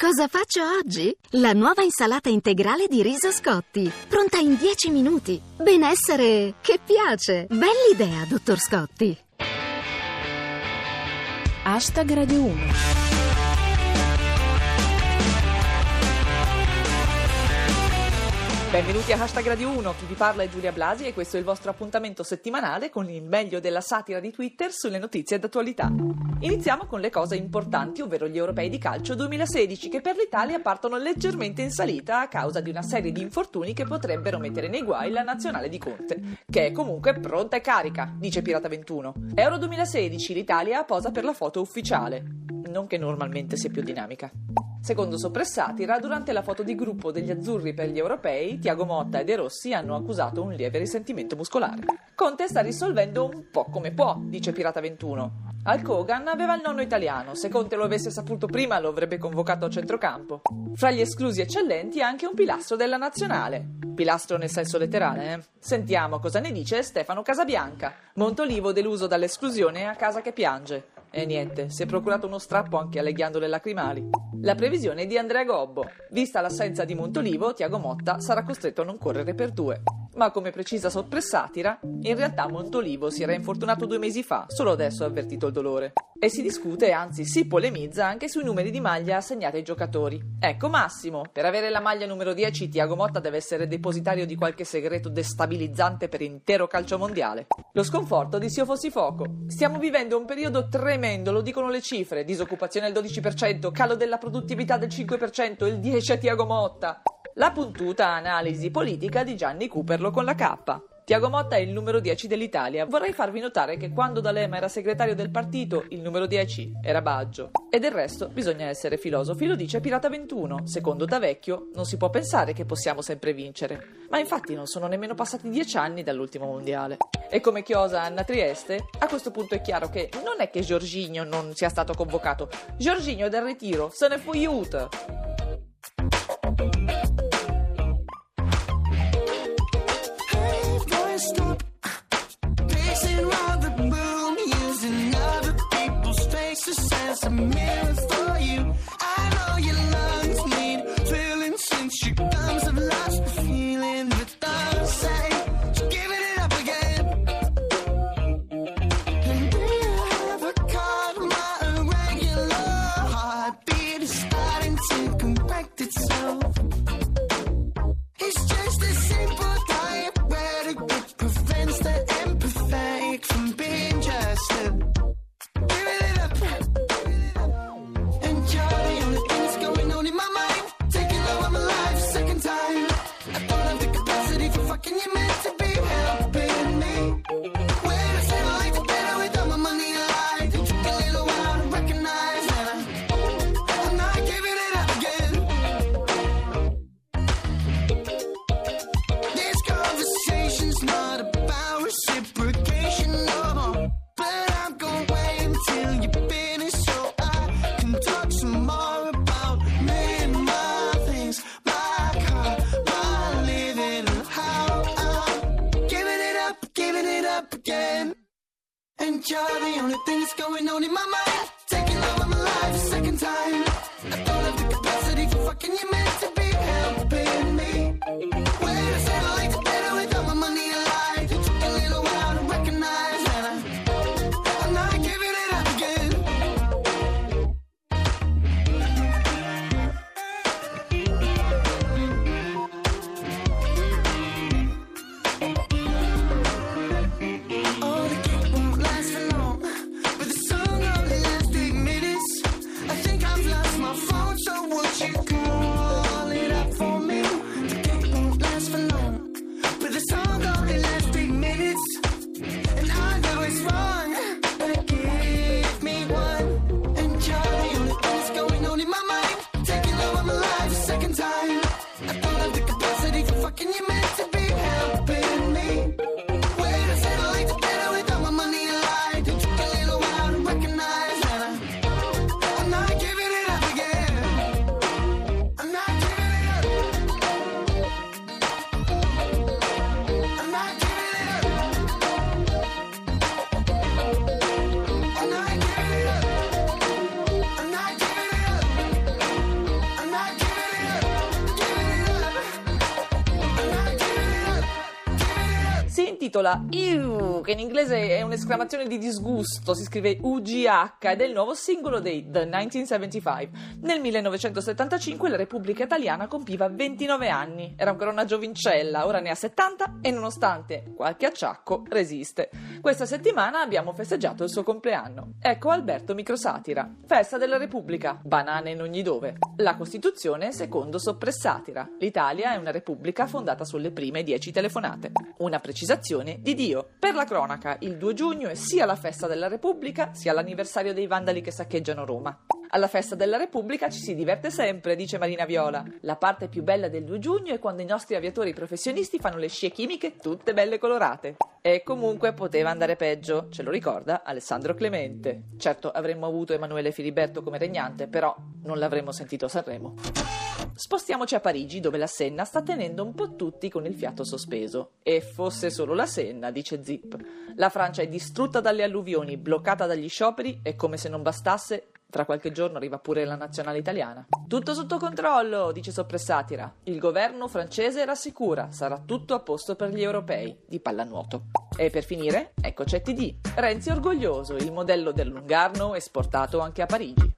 Cosa faccio oggi? La nuova insalata integrale di riso Scotti, pronta in 10 minuti. Benessere che piace. Bell'idea, dottor Scotti. Hashtag Radio 1 Benvenuti a Hashtag Radio 1, chi vi parla è Giulia Blasi e questo è il vostro appuntamento settimanale con il meglio della satira di Twitter sulle notizie d'attualità. Iniziamo con le cose importanti, ovvero gli europei di calcio 2016 che per l'Italia partono leggermente in salita a causa di una serie di infortuni che potrebbero mettere nei guai la nazionale di Conte, che è comunque pronta e carica, dice Pirata 21. Euro 2016, l'Italia posa per la foto ufficiale, non che normalmente sia più dinamica. Secondo Soppressatira, durante la foto di gruppo degli azzurri per gli europei, Tiago Motta e De Rossi hanno accusato un lieve risentimento muscolare. Conte sta risolvendo un po' come può, dice Pirata 21. Al Kogan aveva il nonno italiano, se Conte lo avesse saputo prima lo avrebbe convocato a centrocampo. Fra gli esclusi eccellenti anche un pilastro della nazionale. Pilastro nel senso letterale, eh? Sentiamo cosa ne dice Stefano Casabianca. Montolivo deluso dall'esclusione a casa che piange. E niente, si è procurato uno strappo anche alle ghiandole lacrimali. La previsione è di Andrea Gobbo. Vista l'assenza di Montolivo, Tiago Motta sarà costretto a non correre per due. Ma come precisa Soppressatira, in realtà Montolivo si era infortunato due mesi fa, solo adesso ha avvertito il dolore. E si discute, anzi si polemizza anche sui numeri di maglia assegnati ai giocatori. Ecco Massimo, per avere la maglia numero 10 Tiago Motta deve essere depositario di qualche segreto destabilizzante per intero calcio mondiale. Lo sconforto di Sio Fossifoco. Stiamo vivendo un periodo tremendo, lo dicono le cifre. Disoccupazione al 12%, calo della produttività del 5%, il 10 a Tiago Motta. La puntuta analisi politica di Gianni Cooperlo con la K. Tiago Motta è il numero 10 dell'Italia. Vorrei farvi notare che quando D'Alema era segretario del partito, il numero 10 era Baggio. E del resto bisogna essere filosofi, lo dice Pirata 21. Secondo Da Vecchio non si può pensare che possiamo sempre vincere. Ma infatti non sono nemmeno passati dieci anni dall'ultimo mondiale. E come chiosa Anna Trieste, a questo punto è chiaro che non è che Giorginio non sia stato convocato. Giorginio è dal ritiro, se ne fu aiuto. It's a mirror for you. I know you love. Intitola Ew, che in inglese è un'esclamazione di disgusto, si scrive UGH ed è il nuovo singolo dei The 1975. Nel 1975 la Repubblica Italiana compiva 29 anni, era ancora una giovincella, ora ne ha 70 e nonostante qualche acciacco resiste. Questa settimana abbiamo festeggiato il suo compleanno. Ecco Alberto Microsatira, festa della Repubblica, banane in ogni dove. La Costituzione secondo soppressatira. L'Italia è una repubblica fondata sulle prime 10 telefonate. Una precisazione di Dio. Per la cronaca, il 2 giugno è sia la festa della Repubblica sia l'anniversario dei vandali che saccheggiano Roma. Alla festa della Repubblica ci si diverte sempre, dice Marina Viola. La parte più bella del 2 giugno è quando i nostri aviatori professionisti fanno le scie chimiche tutte belle colorate. E comunque poteva andare peggio, ce lo ricorda Alessandro Clemente. Certo, avremmo avuto Emanuele Filiberto come regnante, però non l'avremmo sentito a Sanremo. Spostiamoci a Parigi, dove la Senna sta tenendo un po' tutti con il fiato sospeso. E fosse solo la Senna, dice Zip. La Francia è distrutta dalle alluvioni, bloccata dagli scioperi e come se non bastasse, tra qualche giorno arriva pure la nazionale italiana. Tutto sotto controllo, dice Soppressatira. Il governo francese rassicura, sarà tutto a posto per gli europei, di pallanuoto. E per finire, ecco c'è TD. Renzi orgoglioso, il modello del Lungarno esportato anche a Parigi.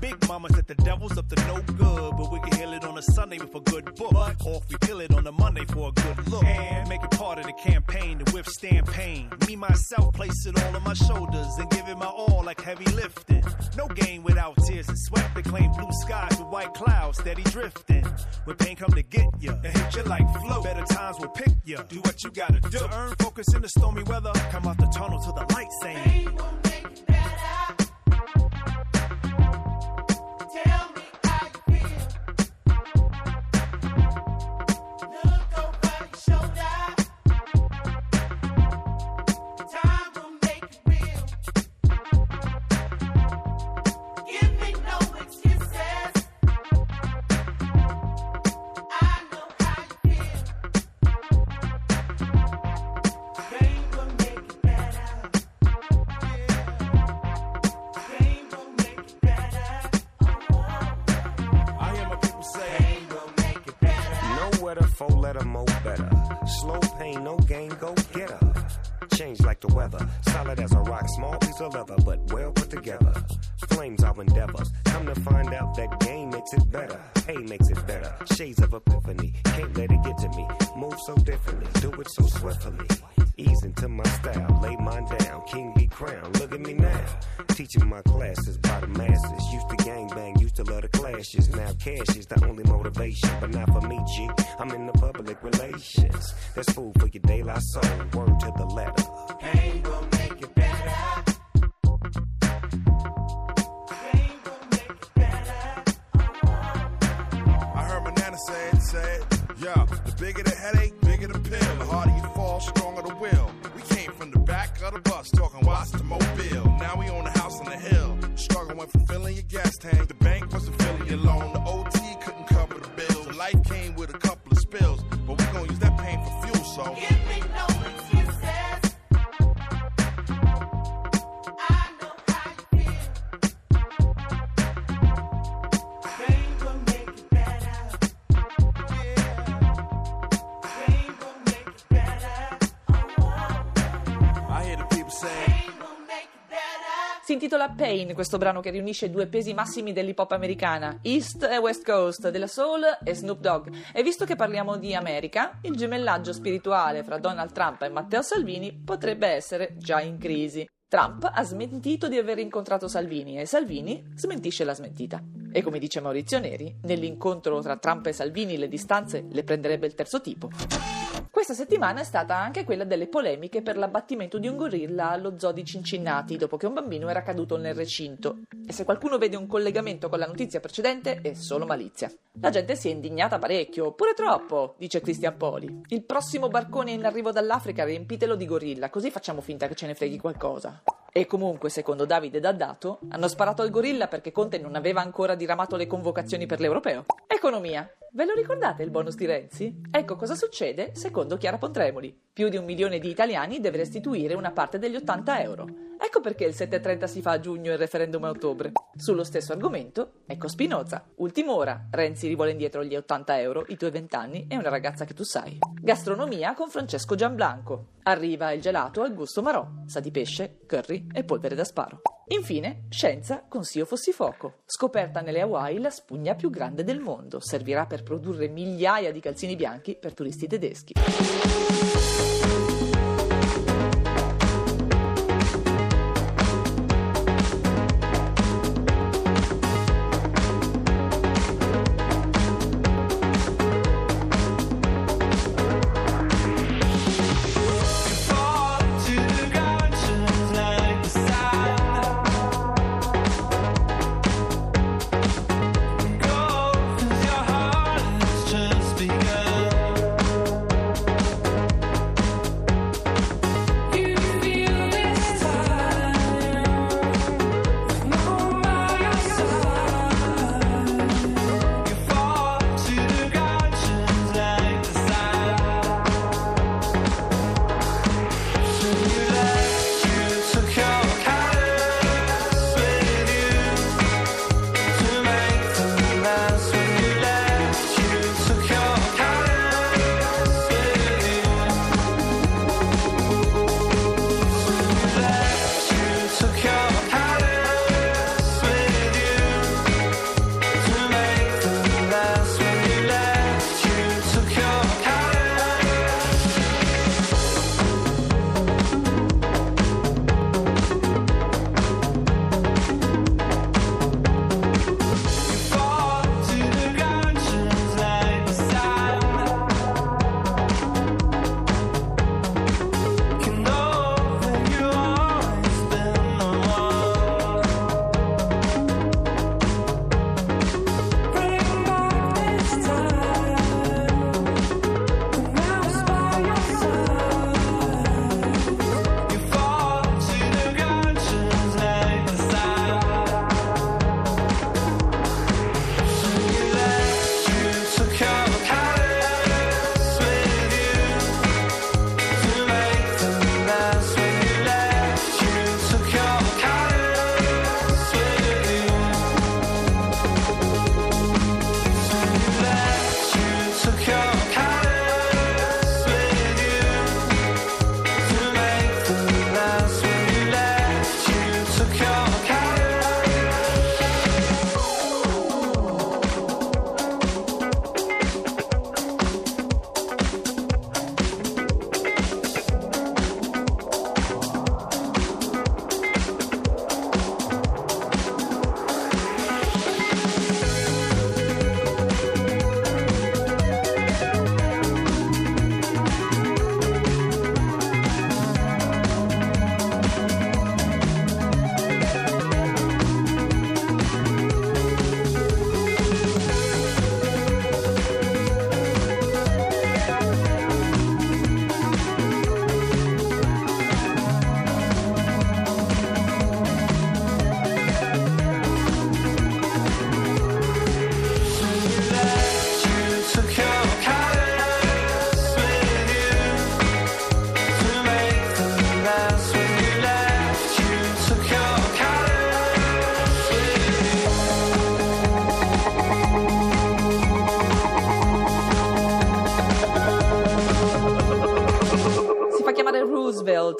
Big mama said the devil's up to no good, but we can heal it on a Sunday with a good book. Or if we kill it on a Monday for a good look. And make it part of the campaign to withstand pain. Me, myself, place it all on my shoulders and give it my all like heavy lifting. No game without tears and sweat. They claim blue skies with white clouds steady drifting. When pain come to get ya, it hit you like flow. Better times will pick ya. Do what you gotta do. To earn focus in the stormy weather. Come out the tunnel to the light saying. Pain will make better. Slow pain, no gain, go get her. Change like the weather, solid as a rock, small piece of leather, but well put together. Flames our endeavors. Come to find out that game makes it better. Hey makes it better. Shades of epiphany. Can't let it get to me. Move so differently. Do it so swiftly. Ease into my style. Lay mine down. King be crowned. Look at me now. Teaching my classes by the masses. Used to gang bang. Used to love the clashes. Now cash is the only motivation. But not for me, G. I'm in the public relations. That's food for your La Soul. Word to the letter. Pain will make will. We came from the back of the bus, talking watch the mobile. Si intitola Pain, questo brano che riunisce due pesi massimi dell'hip hop americana, East e West Coast, della Soul e Snoop Dogg. E visto che parliamo di America, il gemellaggio spirituale fra Donald Trump e Matteo Salvini potrebbe essere già in crisi. Trump ha smentito di aver incontrato Salvini e Salvini smentisce la smentita. E come dice Maurizio Neri, nell'incontro tra Trump e Salvini le distanze le prenderebbe il terzo tipo. Questa settimana è stata anche quella delle polemiche per l'abbattimento di un gorilla allo zoo di Cincinnati dopo che un bambino era caduto nel recinto. E se qualcuno vede un collegamento con la notizia precedente è solo malizia. La gente si è indignata parecchio, pure troppo, dice Christian Poli. Il prossimo barcone in arrivo dall'Africa riempitelo di gorilla, così facciamo finta che ce ne freghi qualcosa. E comunque, secondo Davide Daddato, hanno sparato al gorilla perché Conte non aveva ancora diramato le convocazioni per l'europeo. Economia. Ve lo ricordate il bonus di Renzi? Ecco cosa succede secondo Chiara Pontremoli. Più di un milione di italiani deve restituire una parte degli 80 euro. Ecco perché il 7.30 si fa a giugno e il referendum a ottobre. Sullo stesso argomento, ecco Spinoza. Ultima ora, Renzi rivuole indietro gli 80 euro, i tuoi 20 anni e una ragazza che tu sai. Gastronomia con Francesco Gianblanco. Arriva il gelato al gusto marò, sa di pesce, curry e polvere da sparo. Infine, scienza con Sio Fossifoco. Scoperta nelle Hawaii la spugna più grande del mondo. Servirà per produrre migliaia di calzini bianchi per turisti tedeschi.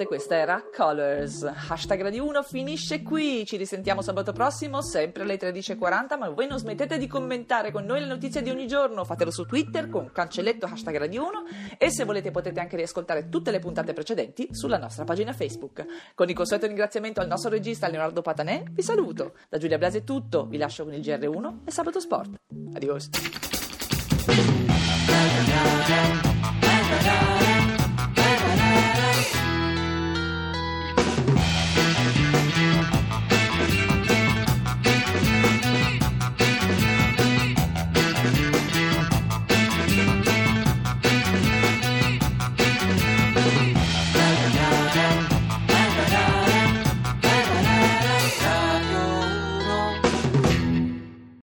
Questa era Colors. Hashtag Radio 1 finisce qui, ci risentiamo sabato prossimo, sempre alle 13.40, ma voi non smettete di commentare con noi le notizie di ogni giorno, fatelo su Twitter con cancelletto hashtag Radio 1 e se volete potete anche riascoltare tutte le puntate precedenti sulla nostra pagina Facebook. Con il consueto ringraziamento al nostro regista Leonardo Patanè, vi saluto. Da Giulia Blasi è tutto, vi lascio con il GR1 e Sabato Sport. Adios.